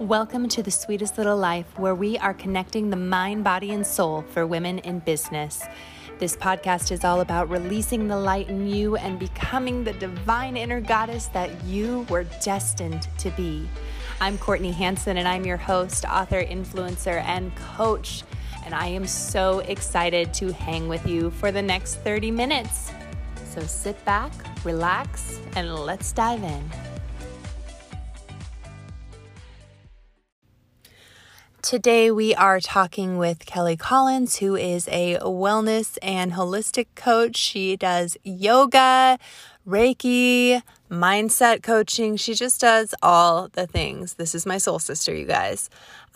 Welcome to the sweetest little life where we are connecting the mind, body, and soul for women in business. This podcast is all about releasing the light in you and becoming the divine inner goddess that you were destined to be. I'm Courtney Hanson, and I'm your host, author, influencer, and coach. And I am so excited to hang with you for the next 30 minutes. So sit back, relax, and let's dive in. Today, we are talking with Kelly Collins, who is a wellness and holistic coach. She does yoga, Reiki, mindset coaching. She just does all the things. This is my soul sister, you guys.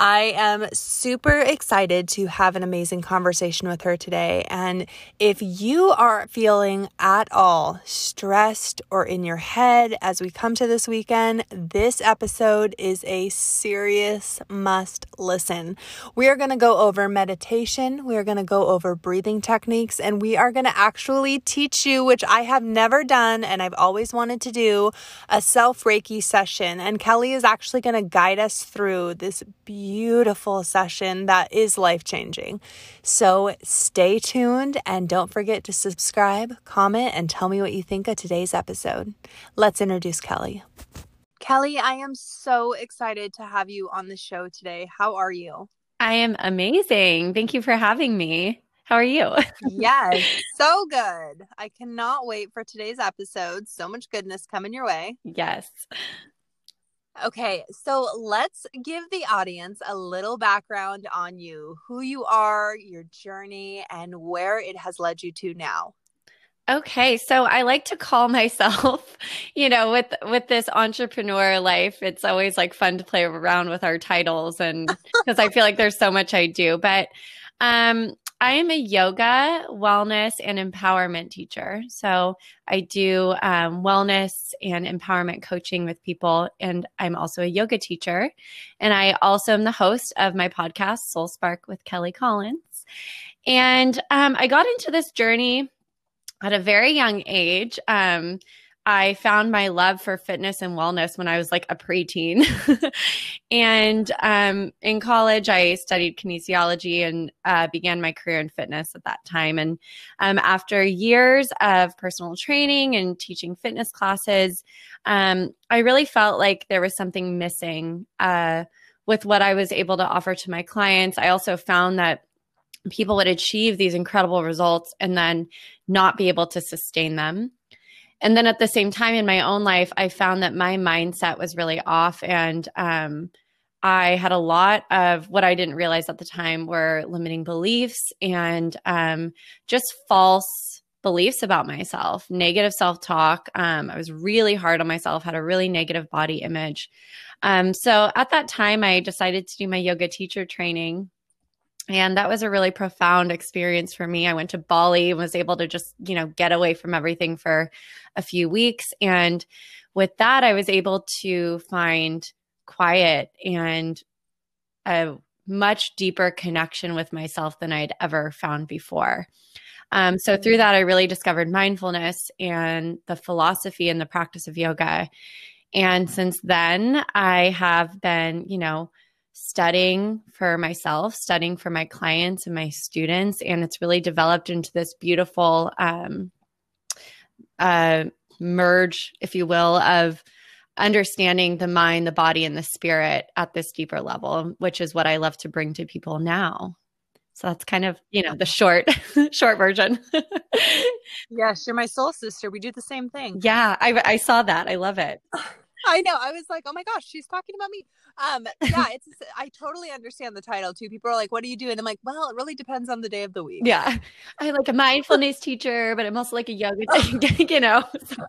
I am super excited to have an amazing conversation with her today. And if you are feeling at all stressed or in your head as we come to this weekend, this episode is a serious must listen. We are going to go over meditation, we are going to go over breathing techniques, and we are going to actually teach you, which I have never done and I've always wanted to do, a self Reiki session. And Kelly is actually going to guide us through this beautiful beautiful session that is life changing. So stay tuned and don't forget to subscribe, comment, and tell me what you think of today's episode. Let's introduce Kelly. Kelly, I am so excited to have you on the show today. How are you? I am amazing. Thank you for having me. How are you? yes, so good. I cannot wait for today's episode. So much goodness coming your way. Yes. Okay, so let's give the audience a little background on you, who you are, your journey, and where it has led you to now. Okay, so I like to call myself, you know, with with this entrepreneur life, it's always like fun to play around with our titles and because I feel like there's so much I do, but um I am a yoga, wellness, and empowerment teacher. So I do um, wellness and empowerment coaching with people. And I'm also a yoga teacher. And I also am the host of my podcast, Soul Spark with Kelly Collins. And um, I got into this journey at a very young age. Um, I found my love for fitness and wellness when I was like a preteen. and um, in college, I studied kinesiology and uh, began my career in fitness at that time. And um, after years of personal training and teaching fitness classes, um, I really felt like there was something missing uh, with what I was able to offer to my clients. I also found that people would achieve these incredible results and then not be able to sustain them. And then at the same time in my own life, I found that my mindset was really off. And um, I had a lot of what I didn't realize at the time were limiting beliefs and um, just false beliefs about myself, negative self talk. Um, I was really hard on myself, had a really negative body image. Um, so at that time, I decided to do my yoga teacher training and that was a really profound experience for me. I went to Bali and was able to just, you know, get away from everything for a few weeks. And with that, I was able to find quiet and a much deeper connection with myself than I'd ever found before. Um, so through that, I really discovered mindfulness and the philosophy and the practice of yoga. And since then, I have been, you know, studying for myself, studying for my clients and my students. And it's really developed into this beautiful um, uh, merge, if you will, of understanding the mind, the body, and the spirit at this deeper level, which is what I love to bring to people now. So that's kind of, you know, the short, short version. yes, you're my soul sister. We do the same thing. Yeah, I, I saw that. I love it. I know. I was like, oh my gosh, she's talking about me. Um, yeah, it's. I totally understand the title too. People are like, "What do you do?" And I'm like, "Well, it really depends on the day of the week." Yeah, I'm like a mindfulness teacher, but I'm also like a yoga, you know,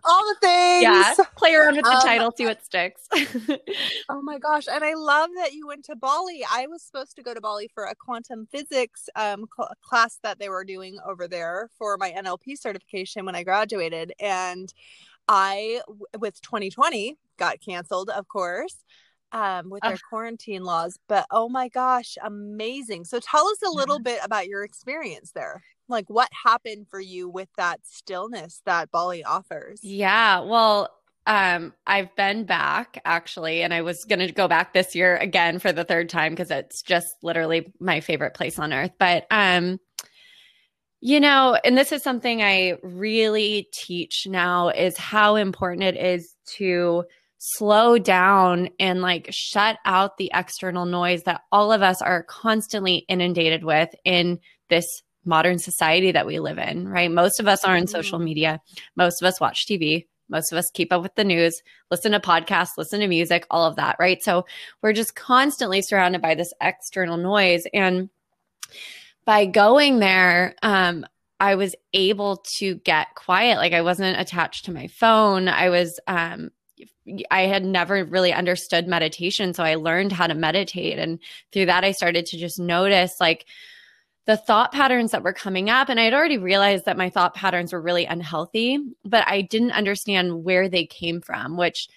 all the things. Yeah, play around with the um, title, see what sticks. oh my gosh, and I love that you went to Bali. I was supposed to go to Bali for a quantum physics um, cl- class that they were doing over there for my NLP certification when I graduated, and I, with 2020, got canceled, of course, um, with their uh, quarantine laws. But oh my gosh, amazing. So tell us a little yeah. bit about your experience there. Like what happened for you with that stillness that Bali offers? Yeah. Well, um, I've been back actually, and I was going to go back this year again for the third time because it's just literally my favorite place on earth. But, um, you know, and this is something I really teach now is how important it is to slow down and like shut out the external noise that all of us are constantly inundated with in this modern society that we live in, right? Most of us are on social mm-hmm. media. Most of us watch TV. Most of us keep up with the news, listen to podcasts, listen to music, all of that, right? So we're just constantly surrounded by this external noise. And by going there, um, I was able to get quiet. Like I wasn't attached to my phone. I was um, I had never really understood meditation. So I learned how to meditate. And through that, I started to just notice like the thought patterns that were coming up. And I had already realized that my thought patterns were really unhealthy, but I didn't understand where they came from, which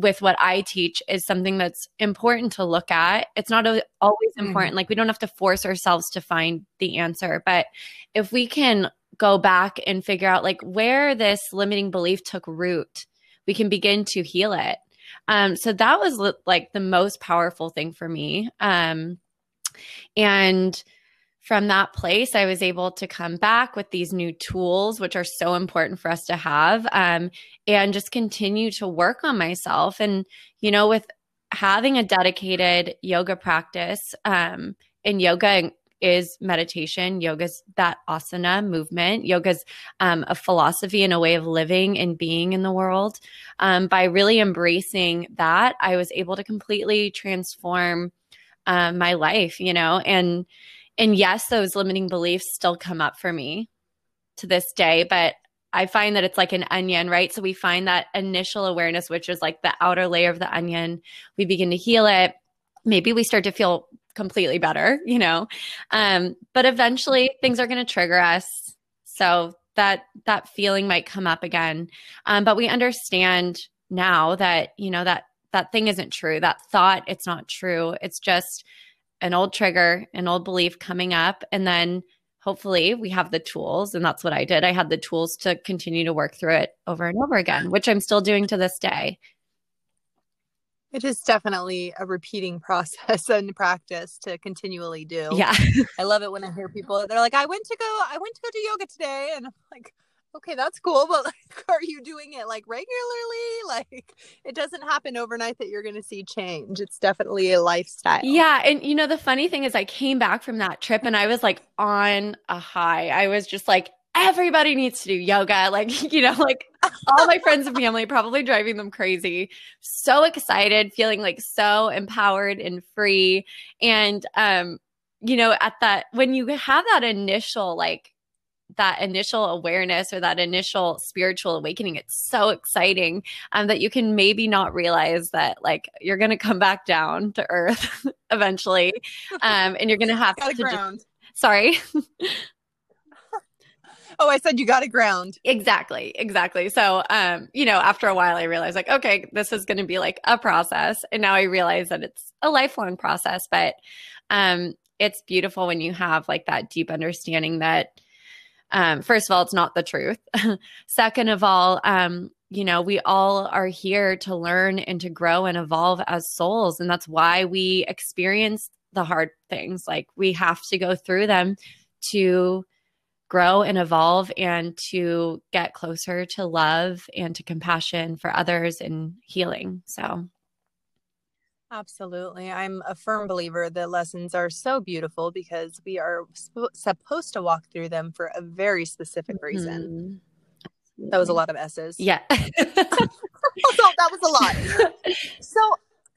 with what I teach is something that's important to look at. It's not always mm-hmm. important. Mm-hmm. Like we don't have to force ourselves to find the answer, but if we can go back and figure out like where this limiting belief took root we can begin to heal it. Um, so that was like the most powerful thing for me. Um, and from that place, I was able to come back with these new tools, which are so important for us to have, um, and just continue to work on myself. And, you know, with having a dedicated yoga practice, um, and yoga is meditation. Yoga's that asana movement. Yoga's um, a philosophy and a way of living and being in the world. Um, by really embracing that, I was able to completely transform um, my life, you know, and and yes, those limiting beliefs still come up for me to this day, but I find that it's like an onion, right? So we find that initial awareness, which is like the outer layer of the onion. We begin to heal it. Maybe we start to feel completely better, you know. Um, but eventually things are going to trigger us. So that that feeling might come up again. Um, but we understand now that, you know, that that thing isn't true. That thought, it's not true. It's just an old trigger, an old belief coming up. And then hopefully we have the tools. And that's what I did. I had the tools to continue to work through it over and over again, which I'm still doing to this day. It is definitely a repeating process and practice to continually do. Yeah. I love it when I hear people they're like, I went to go I went to go do yoga today and I'm like, okay, that's cool, but like are you doing it like regularly? Like it doesn't happen overnight that you're gonna see change. It's definitely a lifestyle. Yeah. And you know, the funny thing is I came back from that trip and I was like on a high. I was just like everybody needs to do yoga. Like, you know, like all my friends and family probably driving them crazy. So excited, feeling like so empowered and free. And, um, you know, at that, when you have that initial, like, that initial awareness or that initial spiritual awakening it's so exciting um, that you can maybe not realize that like you're going to come back down to earth eventually um, and you're going to have to just, sorry oh, I said you got to ground. Exactly. Exactly. So, um, you know, after a while, I realized like, okay, this is going to be like a process. And now I realize that it's a lifelong process, but, um, it's beautiful when you have like that deep understanding that, um, first of all, it's not the truth. Second of all, um, you know, we all are here to learn and to grow and evolve as souls. And that's why we experience the hard things. Like we have to go through them to grow and evolve and to get closer to love and to compassion for others and healing. So, absolutely. I'm a firm believer that lessons are so beautiful because we are sp- supposed to walk through them for a very specific reason. Mm-hmm. That was a lot of S's. Yeah. so that was a lot. So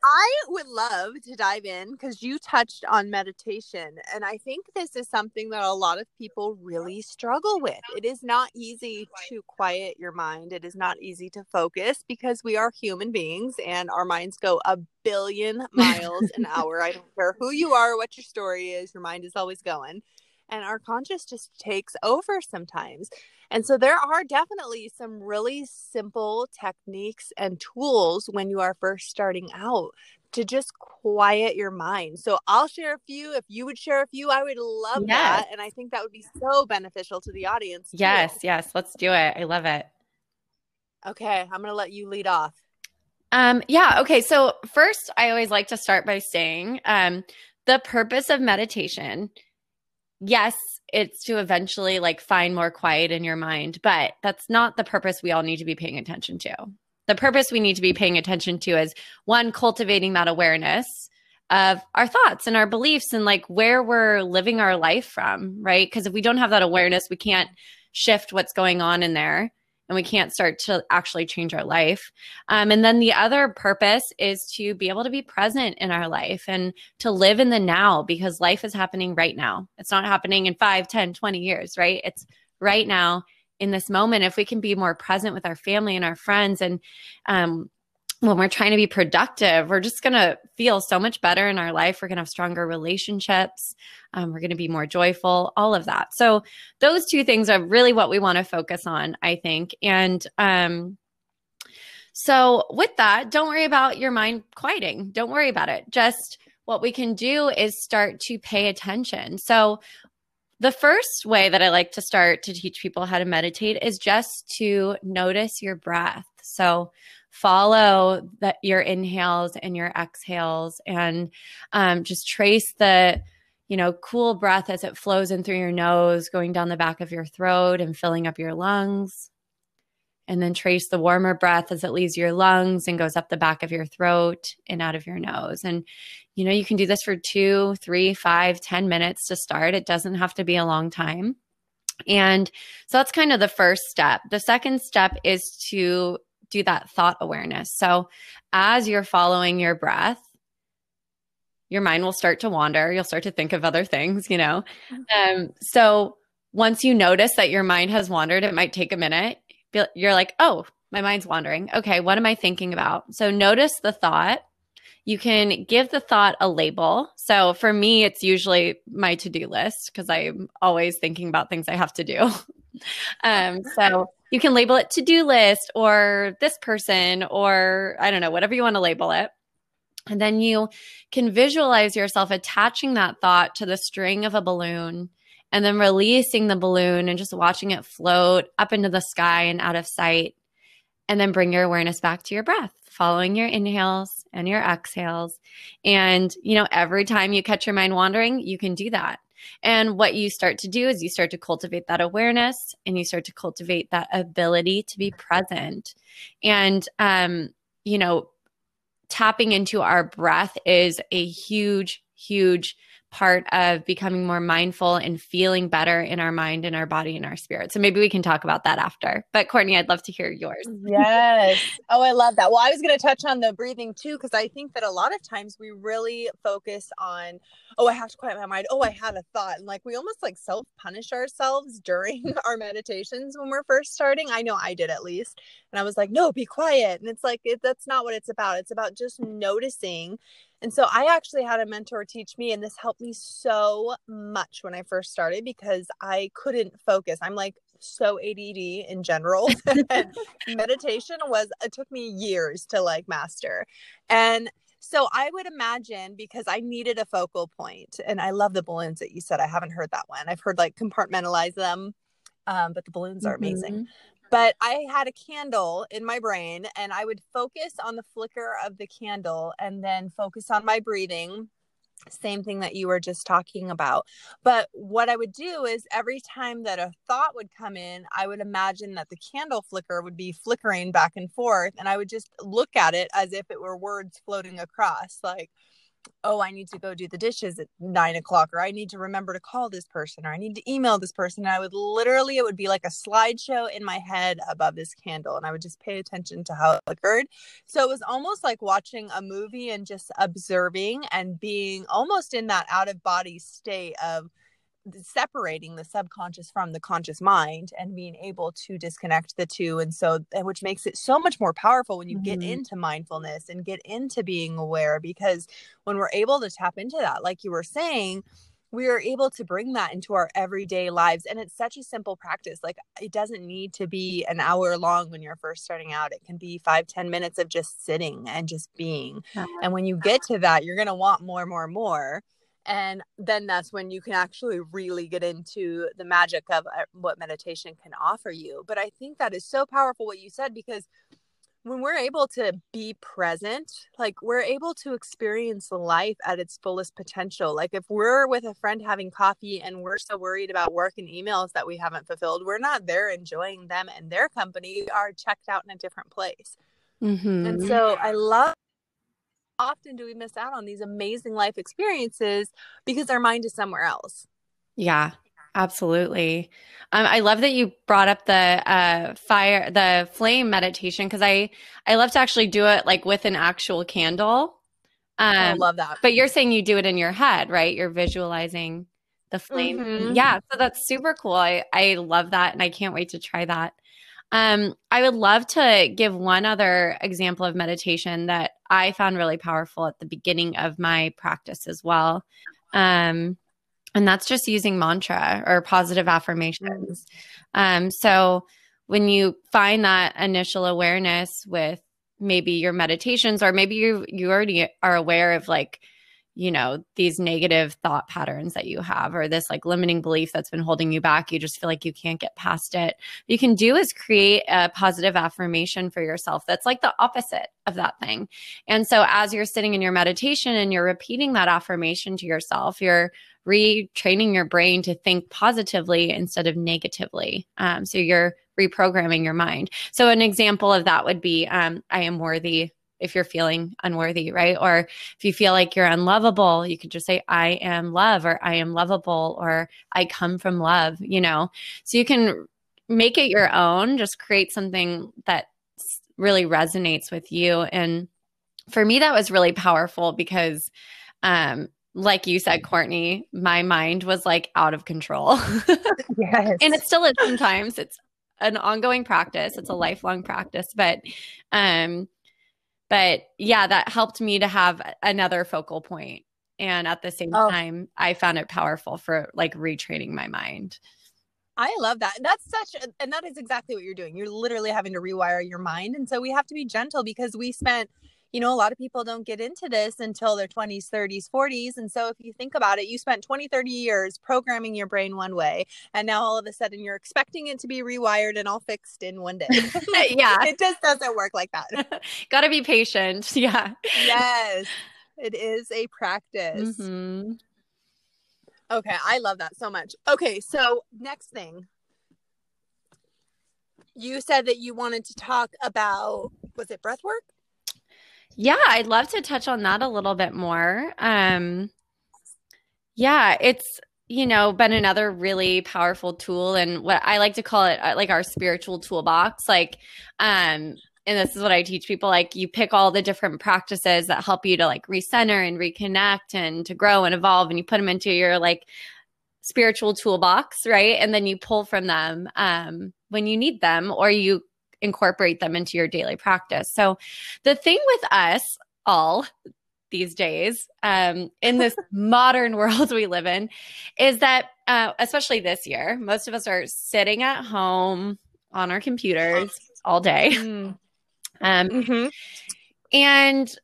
I would love to dive in because you touched on meditation. And I think this is something that a lot of people really struggle with. It is not easy to quiet your mind, it is not easy to focus because we are human beings and our minds go a billion miles an hour. I don't care who you are, what your story is, your mind is always going. And our conscious just takes over sometimes. And so there are definitely some really simple techniques and tools when you are first starting out to just quiet your mind. So I'll share a few. If you would share a few, I would love yes. that. And I think that would be so beneficial to the audience. Yes, yes. Let's do it. I love it. Okay, I'm going to let you lead off. Um, yeah. Okay. So first, I always like to start by saying um, the purpose of meditation. Yes, it's to eventually like find more quiet in your mind, but that's not the purpose we all need to be paying attention to. The purpose we need to be paying attention to is one, cultivating that awareness of our thoughts and our beliefs and like where we're living our life from, right? Because if we don't have that awareness, we can't shift what's going on in there and we can't start to actually change our life. Um, and then the other purpose is to be able to be present in our life and to live in the now because life is happening right now. It's not happening in 5, 10, 20 years, right? It's right now in this moment. If we can be more present with our family and our friends and um, when we're trying to be productive, we're just going to feel so much better in our life. We're going to have stronger relationships. Um, we're going to be more joyful, all of that. So, those two things are really what we want to focus on, I think. And um, so, with that, don't worry about your mind quieting. Don't worry about it. Just what we can do is start to pay attention. So, the first way that I like to start to teach people how to meditate is just to notice your breath. So, follow that your inhales and your exhales and um, just trace the you know cool breath as it flows in through your nose going down the back of your throat and filling up your lungs. And then trace the warmer breath as it leaves your lungs and goes up the back of your throat and out of your nose. And you know you can do this for two three five ten minutes to start. It doesn't have to be a long time. And so that's kind of the first step. The second step is to do that thought awareness. So as you're following your breath, your mind will start to wander. You'll start to think of other things, you know? Um, so once you notice that your mind has wandered, it might take a minute. You're like, oh, my mind's wandering. Okay, what am I thinking about? So notice the thought. You can give the thought a label. So for me, it's usually my to do list because I'm always thinking about things I have to do. um, so you can label it to do list or this person or I don't know, whatever you want to label it. And then you can visualize yourself attaching that thought to the string of a balloon and then releasing the balloon and just watching it float up into the sky and out of sight. And then bring your awareness back to your breath, following your inhales and your exhales. And, you know, every time you catch your mind wandering, you can do that. And what you start to do is you start to cultivate that awareness and you start to cultivate that ability to be present. And, um, you know, tapping into our breath is a huge, huge part of becoming more mindful and feeling better in our mind and our body and our spirit. So maybe we can talk about that after. But Courtney, I'd love to hear yours. Yes. Oh, I love that. Well, I was going to touch on the breathing too, because I think that a lot of times we really focus on, oh, I have to quiet my mind. Oh, I had a thought. And like we almost like self punish ourselves during our meditations when we're first starting. I know I did at least. And I was like, no, be quiet. And it's like, it, that's not what it's about. It's about just noticing and so I actually had a mentor teach me, and this helped me so much when I first started because I couldn't focus. I'm like so ADD in general. meditation was, it took me years to like master. And so I would imagine because I needed a focal point, and I love the balloons that you said. I haven't heard that one. I've heard like compartmentalize them, um, but the balloons are amazing. But I had a candle in my brain and I would focus on the flicker of the candle and then focus on my breathing. Same thing that you were just talking about. But what I would do is every time that a thought would come in, I would imagine that the candle flicker would be flickering back and forth. And I would just look at it as if it were words floating across, like, oh, I need to go do the dishes at nine o'clock, or I need to remember to call this person, or I need to email this person. And I would literally, it would be like a slideshow in my head above this candle, and I would just pay attention to how it flickered. So it was almost like watching a movie and just observing and being almost in that out of body state of separating the subconscious from the conscious mind and being able to disconnect the two and so which makes it so much more powerful when you mm-hmm. get into mindfulness and get into being aware because when we're able to tap into that like you were saying we are able to bring that into our everyday lives and it's such a simple practice like it doesn't need to be an hour long when you're first starting out it can be five ten minutes of just sitting and just being and when you get to that you're going to want more more more and then that's when you can actually really get into the magic of uh, what meditation can offer you but i think that is so powerful what you said because when we're able to be present like we're able to experience life at its fullest potential like if we're with a friend having coffee and we're so worried about work and emails that we haven't fulfilled we're not there enjoying them and their company we are checked out in a different place mm-hmm. and so i love often do we miss out on these amazing life experiences because our mind is somewhere else. Yeah, absolutely. Um, I love that you brought up the uh, fire, the flame meditation because I I love to actually do it like with an actual candle. Um, I love that. But you're saying you do it in your head, right? You're visualizing the flame. Mm-hmm. Yeah, so that's super cool. I I love that, and I can't wait to try that. Um, I would love to give one other example of meditation that I found really powerful at the beginning of my practice as well. Um, and that's just using mantra or positive affirmations. Um, so when you find that initial awareness with maybe your meditations, or maybe you you already are aware of like you know these negative thought patterns that you have or this like limiting belief that's been holding you back you just feel like you can't get past it. What you can do is create a positive affirmation for yourself that's like the opposite of that thing. And so as you're sitting in your meditation and you're repeating that affirmation to yourself you're retraining your brain to think positively instead of negatively. Um, so you're reprogramming your mind. So an example of that would be um, i am worthy if you're feeling unworthy, right? Or if you feel like you're unlovable, you could just say, I am love, or I am lovable, or I come from love, you know? So you can make it your own, just create something that really resonates with you. And for me, that was really powerful because, um, like you said, Courtney, my mind was like out of control. yes. And it still is sometimes. It's an ongoing practice. It's a lifelong practice, but um but yeah, that helped me to have another focal point. And at the same oh. time, I found it powerful for like retraining my mind. I love that. That's such, and that is exactly what you're doing. You're literally having to rewire your mind. And so we have to be gentle because we spent you know, a lot of people don't get into this until their 20s, 30s, 40s. And so if you think about it, you spent 20, 30 years programming your brain one way. And now all of a sudden you're expecting it to be rewired and all fixed in one day. yeah. it just doesn't work like that. Got to be patient. Yeah. Yes. It is a practice. Mm-hmm. Okay. I love that so much. Okay. So, next thing you said that you wanted to talk about was it breath work yeah, I'd love to touch on that a little bit more. Um, yeah, it's you know been another really powerful tool, and what I like to call it uh, like our spiritual toolbox. Like, um, and this is what I teach people. Like, you pick all the different practices that help you to like recenter and reconnect and to grow and evolve, and you put them into your like spiritual toolbox, right? And then you pull from them um, when you need them, or you incorporate them into your daily practice. So the thing with us all these days um, in this modern world we live in is that uh, especially this year most of us are sitting at home on our computers all day mm. um, mm-hmm. and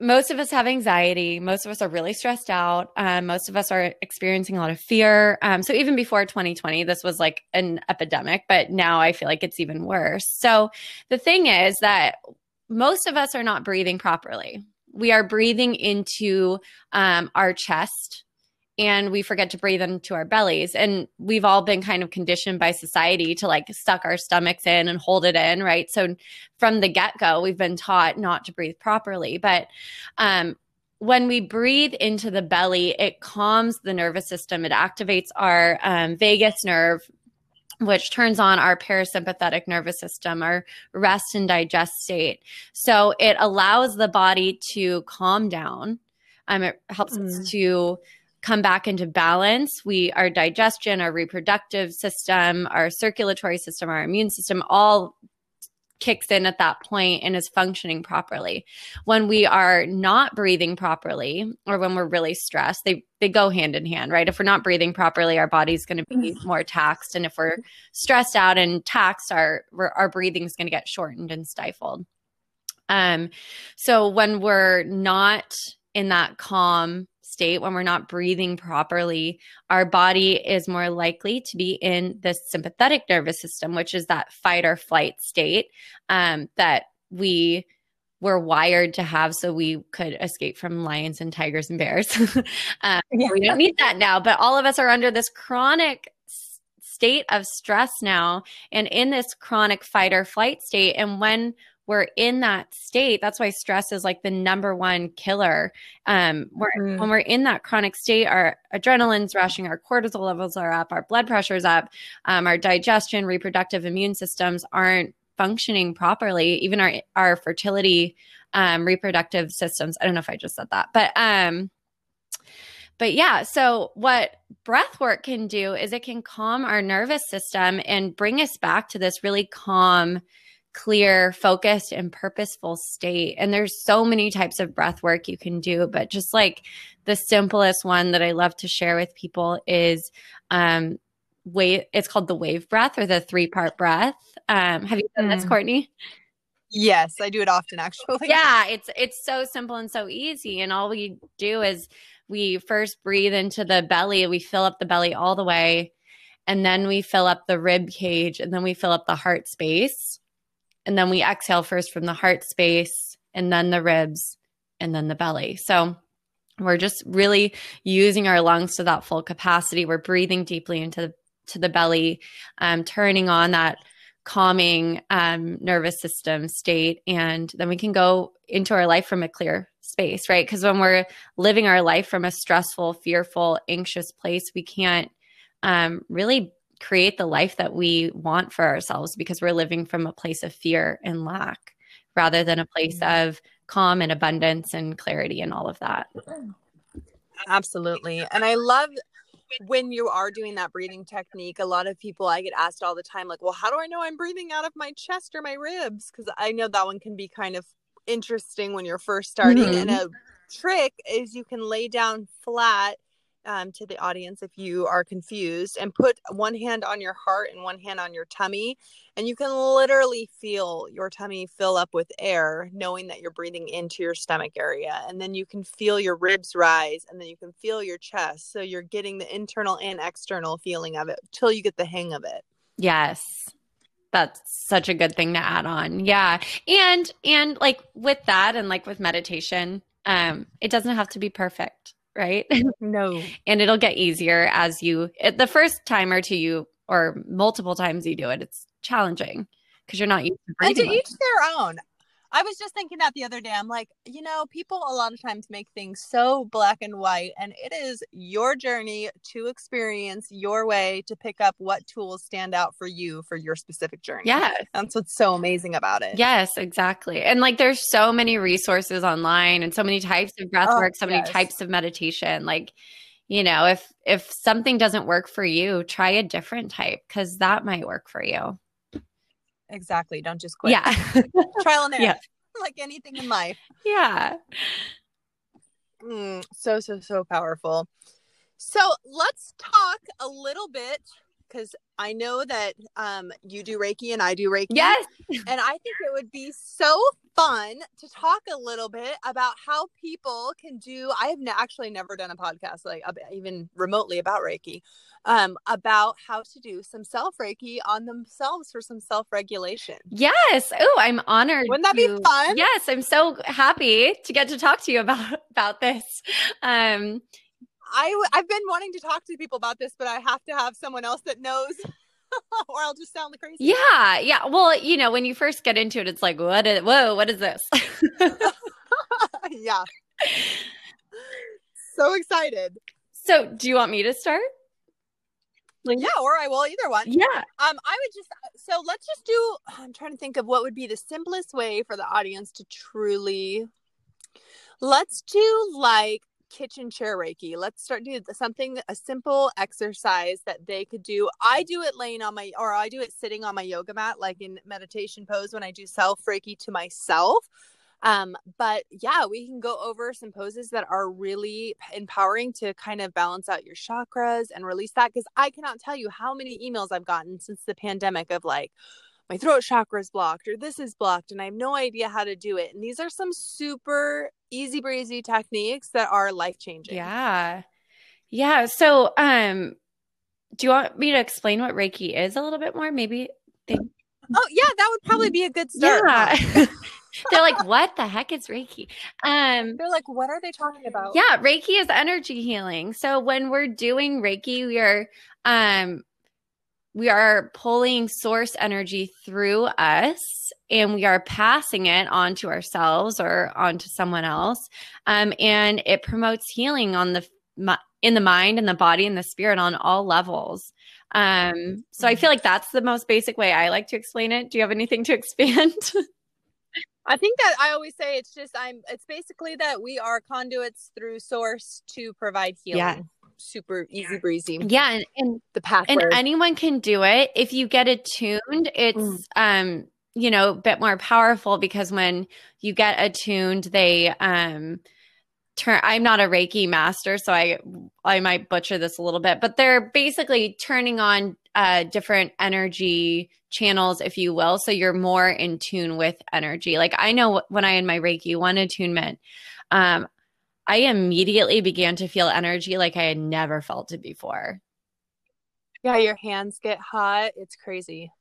most of us have anxiety. Most of us are really stressed out. Um, most of us are experiencing a lot of fear. Um, so even before 2020, this was like an epidemic, but now I feel like it's even worse. So the thing is that most of us are not breathing properly. We are breathing into um, our chest and we forget to breathe into our bellies. And we've all been kind of conditioned by society to like suck our stomachs in and hold it in, right? So from the get go, we've been taught not to breathe properly. But um, when we breathe into the belly, it calms the nervous system, it activates our um, vagus nerve. Which turns on our parasympathetic nervous system, our rest and digest state. So it allows the body to calm down. Um, it helps mm. us to come back into balance, we our digestion, our reproductive system, our circulatory system, our immune system all kicks in at that point and is functioning properly. When we are not breathing properly or when we're really stressed, they they go hand in hand, right? If we're not breathing properly, our body's going to be mm-hmm. more taxed and if we're stressed out and taxed, our our breathing is going to get shortened and stifled. Um so when we're not in that calm state, when we're not breathing properly, our body is more likely to be in the sympathetic nervous system, which is that fight or flight state um, that we were wired to have so we could escape from lions and tigers and bears. um, yeah. We don't need that now, but all of us are under this chronic state of stress now and in this chronic fight or flight state. And when we're in that state that's why stress is like the number one killer um we're, mm. when we're in that chronic state our adrenaline's rushing our cortisol levels are up our blood pressure's up um, our digestion reproductive immune systems aren't functioning properly even our our fertility um, reproductive systems i don't know if i just said that but um but yeah, so what breath work can do is it can calm our nervous system and bring us back to this really calm, clear, focused, and purposeful state. And there's so many types of breath work you can do, but just like the simplest one that I love to share with people is um wave it's called the wave breath or the three part breath. Um have you done mm. this, Courtney? Yes, I do it often actually. Yeah, it's it's so simple and so easy and all we do is we first breathe into the belly, we fill up the belly all the way and then we fill up the rib cage and then we fill up the heart space and then we exhale first from the heart space and then the ribs and then the belly. So we're just really using our lungs to that full capacity. We're breathing deeply into the, to the belly, um, turning on that calming um, nervous system state. And then we can go into our life from a clear space, right? Because when we're living our life from a stressful, fearful, anxious place, we can't um, really create the life that we want for ourselves because we're living from a place of fear and lack rather than a place mm-hmm. of calm and abundance and clarity and all of that. Absolutely. And I love when you are doing that breathing technique, a lot of people I get asked all the time, like, well, how do I know I'm breathing out of my chest or my ribs? Because I know that one can be kind of interesting when you're first starting. Mm-hmm. And a trick is you can lay down flat um, to the audience if you are confused and put one hand on your heart and one hand on your tummy. And you can literally feel your tummy fill up with air, knowing that you're breathing into your stomach area. And then you can feel your ribs rise and then you can feel your chest. So you're getting the internal and external feeling of it till you get the hang of it. Yes that's such a good thing to add on yeah and and like with that and like with meditation um it doesn't have to be perfect right? No. and it'll get easier as you, the first time or two you, or multiple times you do it, it's challenging because you're not used to it. And to each their own. I was just thinking that the other day. I'm like, you know, people a lot of times make things so black and white, and it is your journey to experience your way to pick up what tools stand out for you for your specific journey. Yeah. That's what's so amazing about it. Yes, exactly. And like there's so many resources online and so many types of breath oh, work, so yes. many types of meditation. Like, you know, if if something doesn't work for you, try a different type because that might work for you. Exactly. Don't just quit. Yeah. Trial and error. Yeah. Like anything in life. Yeah. Mm, so, so, so powerful. So let's talk a little bit because I know that um, you do Reiki and I do Reiki. Yes. And I think it would be so fun to talk a little bit about how people can do. I have actually never done a podcast like even remotely about Reiki, um, about how to do some self Reiki on themselves for some self regulation. Yes. Oh, I'm honored. Wouldn't that to, be fun? Yes, I'm so happy to get to talk to you about about this. Um, I I've been wanting to talk to people about this, but I have to have someone else that knows. or I'll just sound crazy. Yeah, yeah. Well, you know, when you first get into it, it's like, what is whoa, what is this? yeah. So excited. So do you want me to start? Like, yeah, or I will either one. Yeah. Um, I would just so let's just do I'm trying to think of what would be the simplest way for the audience to truly let's do like kitchen chair reiki let's start doing something a simple exercise that they could do. I do it laying on my or i do it sitting on my yoga mat like in meditation pose when i do self reiki to myself. Um but yeah we can go over some poses that are really empowering to kind of balance out your chakras and release that because i cannot tell you how many emails i've gotten since the pandemic of like my throat chakra is blocked or this is blocked and I have no idea how to do it. And these are some super easy breezy techniques that are life changing. Yeah. Yeah. So, um, do you want me to explain what Reiki is a little bit more? Maybe they... Oh yeah, that would probably be a good start. Yeah. They're like, what the heck is Reiki? Um, They're like, what are they talking about? Yeah, Reiki is energy healing. So when we're doing Reiki, we are um we are pulling source energy through us and we are passing it on to ourselves or onto someone else. Um, and it promotes healing on the in the mind and the body and the spirit on all levels. Um, so i feel like that's the most basic way i like to explain it. Do you have anything to expand? I think that I always say it's just I'm it's basically that we are conduits through source to provide healing. Super easy breezy. Yeah, and, and the path and anyone can do it. If you get attuned, it's mm. um you know a bit more powerful because when you get attuned, they um turn. I'm not a Reiki master, so I I might butcher this a little bit, but they're basically turning on uh different energy channels, if you will, so you're more in tune with energy. Like I know when I had my Reiki one attunement. Um, I immediately began to feel energy like I had never felt it before. Yeah, your hands get hot. It's crazy.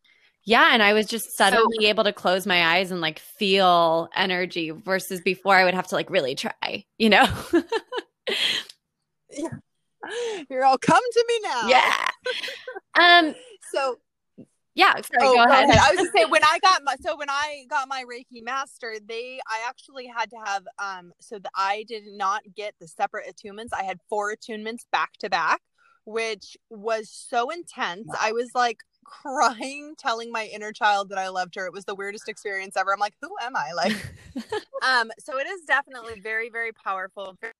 Yeah, and I was just suddenly so, able to close my eyes and like feel energy versus before I would have to like really try, you know? yeah. You're all come to me now. Yeah. Um so yeah, sorry, oh, go, ahead. go, ahead. I was just say when I got my so when I got my Reiki master, they I actually had to have um so that I did not get the separate attunements. I had four attunements back to back, which was so intense. I was like crying, telling my inner child that I loved her. It was the weirdest experience ever. I'm like, who am I? Like, um, so it is definitely very, very powerful, very,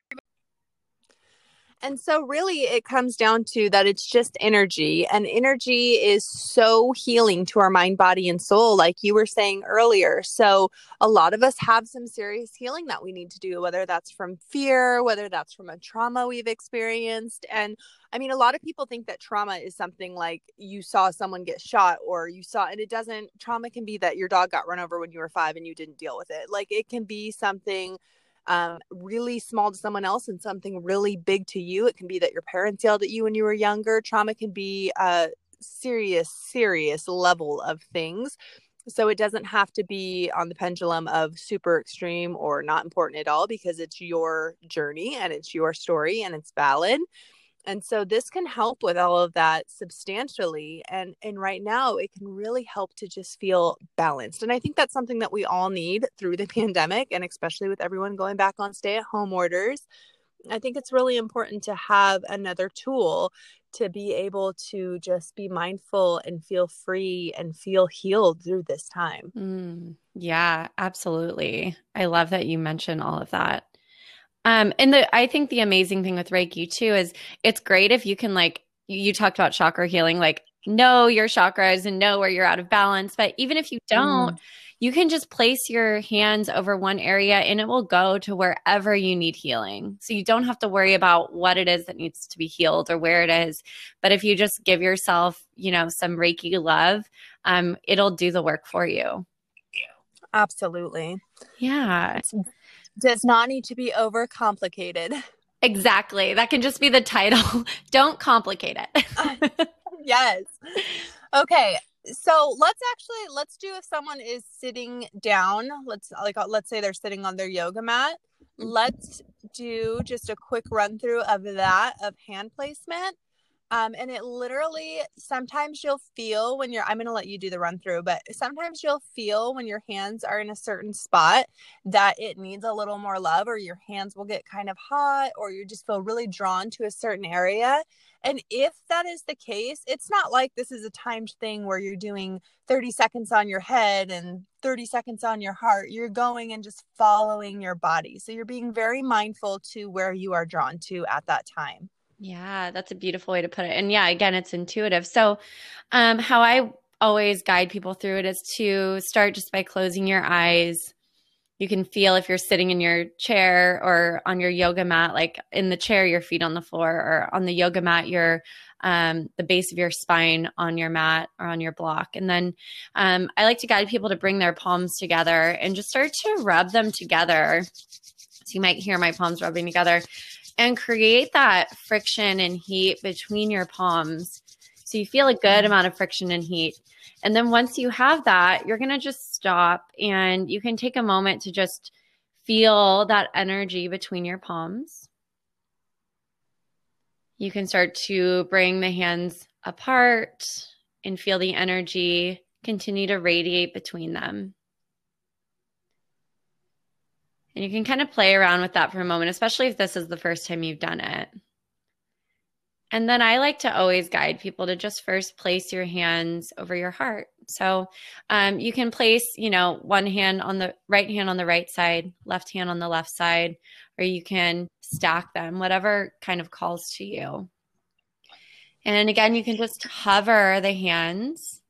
and so, really, it comes down to that it's just energy, and energy is so healing to our mind, body, and soul, like you were saying earlier. So, a lot of us have some serious healing that we need to do, whether that's from fear, whether that's from a trauma we've experienced. And I mean, a lot of people think that trauma is something like you saw someone get shot or you saw, and it doesn't. Trauma can be that your dog got run over when you were five and you didn't deal with it. Like, it can be something um, really small to someone else and something really big to you. It can be that your parents yelled at you when you were younger. Trauma can be a serious, serious level of things. So it doesn't have to be on the pendulum of super extreme or not important at all because it's your journey and it's your story and it's valid and so this can help with all of that substantially and and right now it can really help to just feel balanced and i think that's something that we all need through the pandemic and especially with everyone going back on stay at home orders. I think it's really important to have another tool to be able to just be mindful and feel free and feel healed through this time. Mm, yeah absolutely. I love that you mentioned all of that um, and the I think the amazing thing with Reiki too is it's great if you can like you talked about chakra healing, like know your chakras and know where you're out of balance. But even if you don't, mm. you can just place your hands over one area and it will go to wherever you need healing. So you don't have to worry about what it is that needs to be healed or where it is. But if you just give yourself, you know, some Reiki love, um, it'll do the work for you. Absolutely. Yeah does not need to be overcomplicated. Exactly. That can just be the title. Don't complicate it. yes. Okay. So let's actually let's do if someone is sitting down, let's like uh, let's say they're sitting on their yoga mat. Mm-hmm. Let's do just a quick run through of that of hand placement um, and it literally sometimes you'll feel when you're, I'm going to let you do the run through, but sometimes you'll feel when your hands are in a certain spot that it needs a little more love, or your hands will get kind of hot, or you just feel really drawn to a certain area. And if that is the case, it's not like this is a timed thing where you're doing 30 seconds on your head and 30 seconds on your heart. You're going and just following your body. So you're being very mindful to where you are drawn to at that time. Yeah, that's a beautiful way to put it. And yeah, again, it's intuitive. So, um, how I always guide people through it is to start just by closing your eyes you can feel if you're sitting in your chair or on your yoga mat, like in the chair, your feet on the floor, or on the yoga mat, your um, the base of your spine on your mat or on your block. And then um, I like to guide people to bring their palms together and just start to rub them together. So you might hear my palms rubbing together and create that friction and heat between your palms. So you feel a good amount of friction and heat. And then once you have that, you're going to just stop and you can take a moment to just feel that energy between your palms. You can start to bring the hands apart and feel the energy continue to radiate between them. And you can kind of play around with that for a moment, especially if this is the first time you've done it. And then I like to always guide people to just first place your hands over your heart. So um, you can place, you know, one hand on the right hand on the right side, left hand on the left side, or you can stack them, whatever kind of calls to you. And again, you can just hover the hands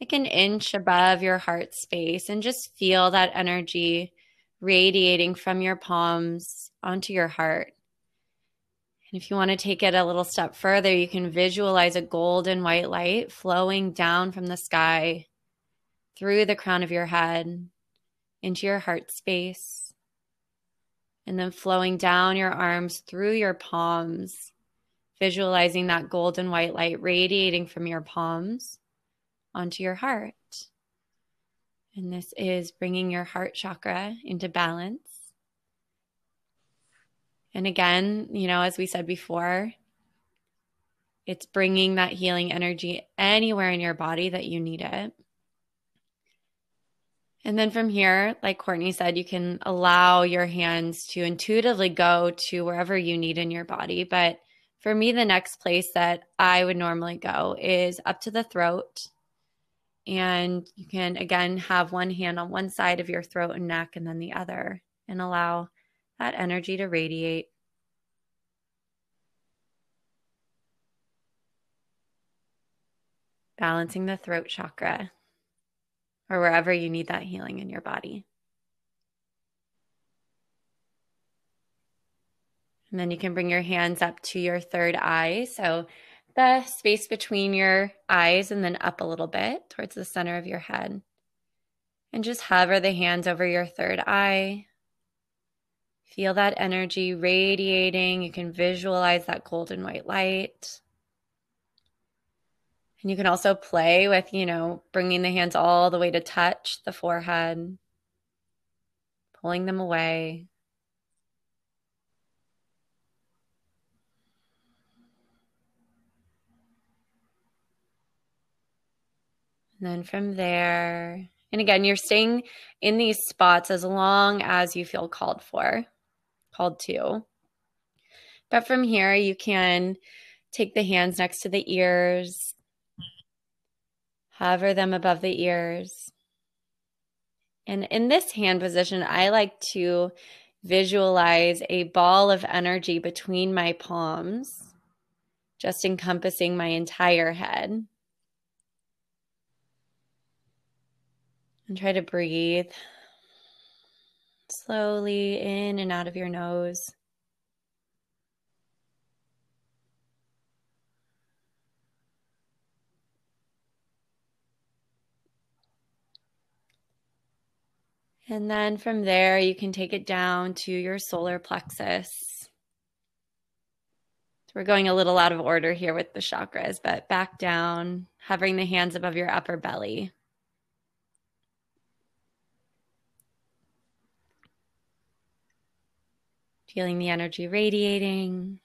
like an inch above your heart space and just feel that energy radiating from your palms onto your heart. And if you want to take it a little step further, you can visualize a golden white light flowing down from the sky through the crown of your head into your heart space, and then flowing down your arms through your palms, visualizing that golden white light radiating from your palms onto your heart. And this is bringing your heart chakra into balance. And again, you know, as we said before, it's bringing that healing energy anywhere in your body that you need it. And then from here, like Courtney said, you can allow your hands to intuitively go to wherever you need in your body. But for me, the next place that I would normally go is up to the throat. And you can, again, have one hand on one side of your throat and neck and then the other, and allow that energy to radiate. Balancing the throat chakra or wherever you need that healing in your body. And then you can bring your hands up to your third eye. So the space between your eyes and then up a little bit towards the center of your head. And just hover the hands over your third eye. Feel that energy radiating. You can visualize that golden white light. And you can also play with, you know, bringing the hands all the way to touch the forehead, pulling them away. And then from there, and again, you're staying in these spots as long as you feel called for called to. But from here, you can take the hands next to the ears, hover them above the ears. And in this hand position, I like to visualize a ball of energy between my palms, just encompassing my entire head. And try to breathe slowly in and out of your nose. And then from there, you can take it down to your solar plexus. So we're going a little out of order here with the chakras, but back down, hovering the hands above your upper belly. Feeling the energy radiating.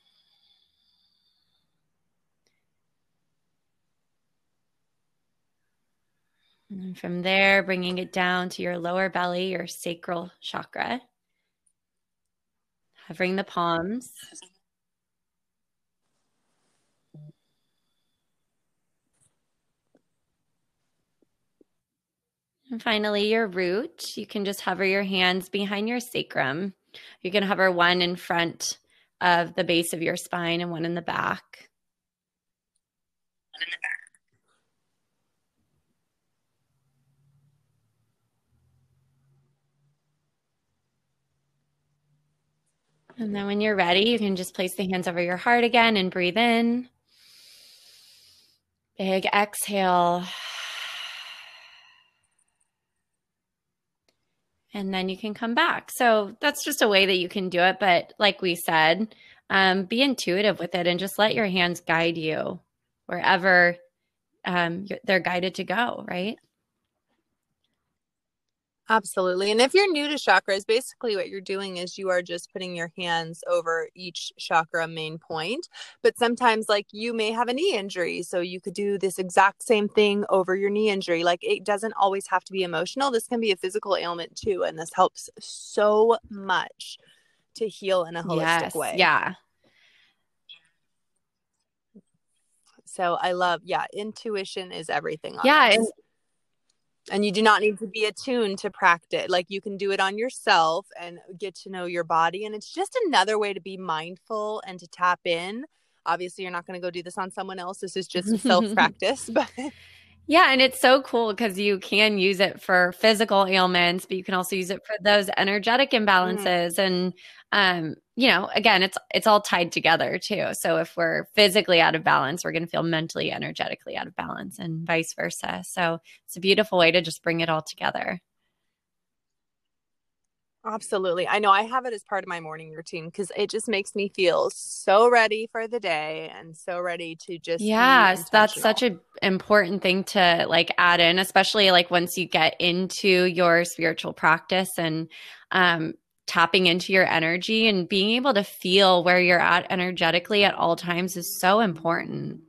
And from there, bringing it down to your lower belly, your sacral chakra. Hovering the palms. And finally, your root. You can just hover your hands behind your sacrum you can hover one in front of the base of your spine and one in the back. One in the back. And then when you're ready, you can just place the hands over your heart again and breathe in. Big exhale. And then you can come back. So that's just a way that you can do it. But like we said, um, be intuitive with it and just let your hands guide you wherever um, they're guided to go, right? Absolutely. And if you're new to chakras, basically what you're doing is you are just putting your hands over each chakra main point. But sometimes, like, you may have a knee injury. So you could do this exact same thing over your knee injury. Like, it doesn't always have to be emotional. This can be a physical ailment too. And this helps so much to heal in a holistic yes, way. Yeah. So I love, yeah, intuition is everything. yeah. And you do not need to be attuned to practice like you can do it on yourself and get to know your body and it's just another way to be mindful and to tap in. Obviously you're not going to go do this on someone else this is just self practice but yeah, and it's so cool because you can use it for physical ailments, but you can also use it for those energetic mm. imbalances. Mm. And um, you know, again, it's it's all tied together too. So if we're physically out of balance, we're going to feel mentally, energetically out of balance, and vice versa. So it's a beautiful way to just bring it all together. Absolutely. I know I have it as part of my morning routine because it just makes me feel so ready for the day and so ready to just Yes, that's such an important thing to like add in, especially like once you get into your spiritual practice and um tapping into your energy and being able to feel where you're at energetically at all times is so important,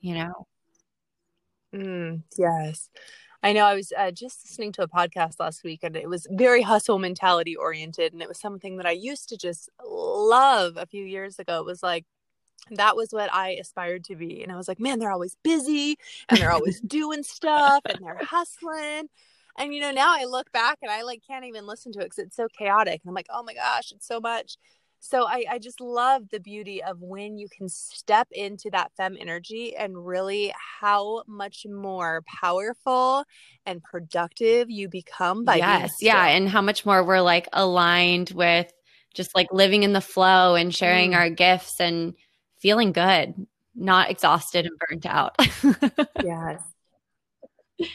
you know. Mm, yes. I know I was uh, just listening to a podcast last week and it was very hustle mentality oriented. And it was something that I used to just love a few years ago. It was like, that was what I aspired to be. And I was like, man, they're always busy and they're always doing stuff and they're hustling. And, you know, now I look back and I like can't even listen to it because it's so chaotic. And I'm like, oh my gosh, it's so much so I, I just love the beauty of when you can step into that fem energy and really how much more powerful and productive you become by yes yeah and how much more we're like aligned with just like living in the flow and sharing mm. our gifts and feeling good not exhausted and burnt out. Yes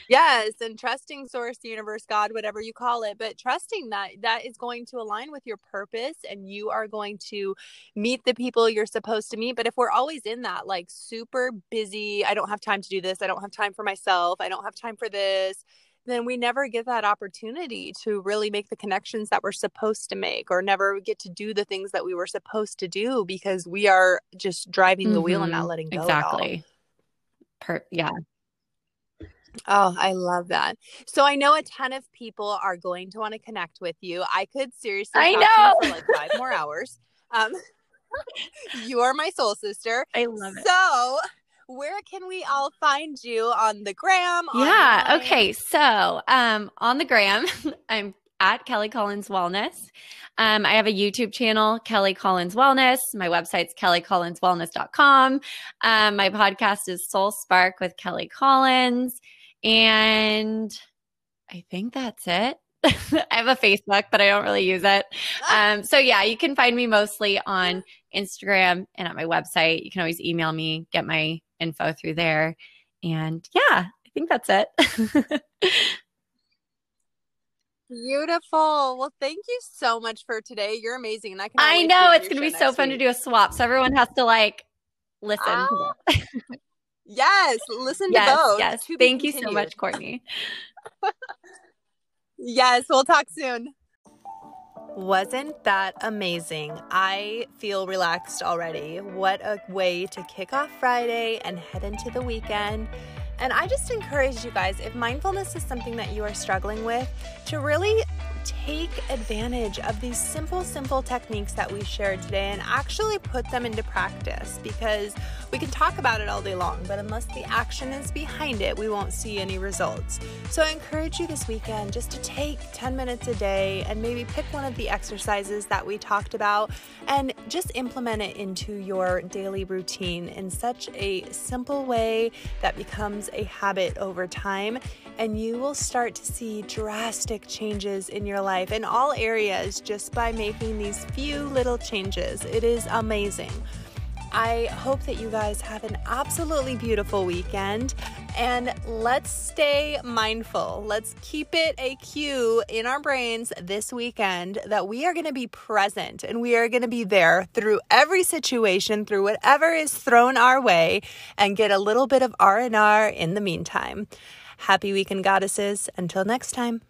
yes and trusting source universe god whatever you call it but trusting that that is going to align with your purpose and you are going to meet the people you're supposed to meet but if we're always in that like super busy i don't have time to do this i don't have time for myself i don't have time for this then we never get that opportunity to really make the connections that we're supposed to make or never get to do the things that we were supposed to do because we are just driving the mm-hmm. wheel and not mm-hmm. letting go exactly per- yeah Oh, I love that. So I know a ton of people are going to want to connect with you. I could seriously I know for like five more hours. Um, you are my soul sister. I love it. So where can we all find you on the gram? Yeah. Okay. So um, on the gram, I'm at Kelly Collins Wellness. Um, I have a YouTube channel, Kelly Collins Wellness. My website's kellycollinswellness.com. Um, my podcast is Soul Spark with Kelly Collins. And I think that's it. I have a Facebook, but I don't really use it. Ah. Um, so yeah, you can find me mostly on Instagram and at my website. You can always email me, get my info through there. And yeah, I think that's it. Beautiful. Well, thank you so much for today. You're amazing. And I can I know it's gonna be so fun week. to do a swap. So everyone has to like listen. Ah. Yes, listen yes, to both. Yes. Thank you so much, Courtney. yes, we'll talk soon. Wasn't that amazing? I feel relaxed already. What a way to kick off Friday and head into the weekend. And I just encourage you guys if mindfulness is something that you are struggling with, to really take advantage of these simple, simple techniques that we shared today and actually put them into practice because We can talk about it all day long, but unless the action is behind it, we won't see any results. So I encourage you this weekend just to take 10 minutes a day and maybe pick one of the exercises that we talked about and just implement it into your daily routine in such a simple way that becomes a habit over time. And you will start to see drastic changes in your life in all areas just by making these few little changes. It is amazing. I hope that you guys have an absolutely beautiful weekend and let's stay mindful. Let's keep it a cue in our brains this weekend that we are going to be present and we are going to be there through every situation, through whatever is thrown our way and get a little bit of R&R in the meantime. Happy weekend goddesses. Until next time.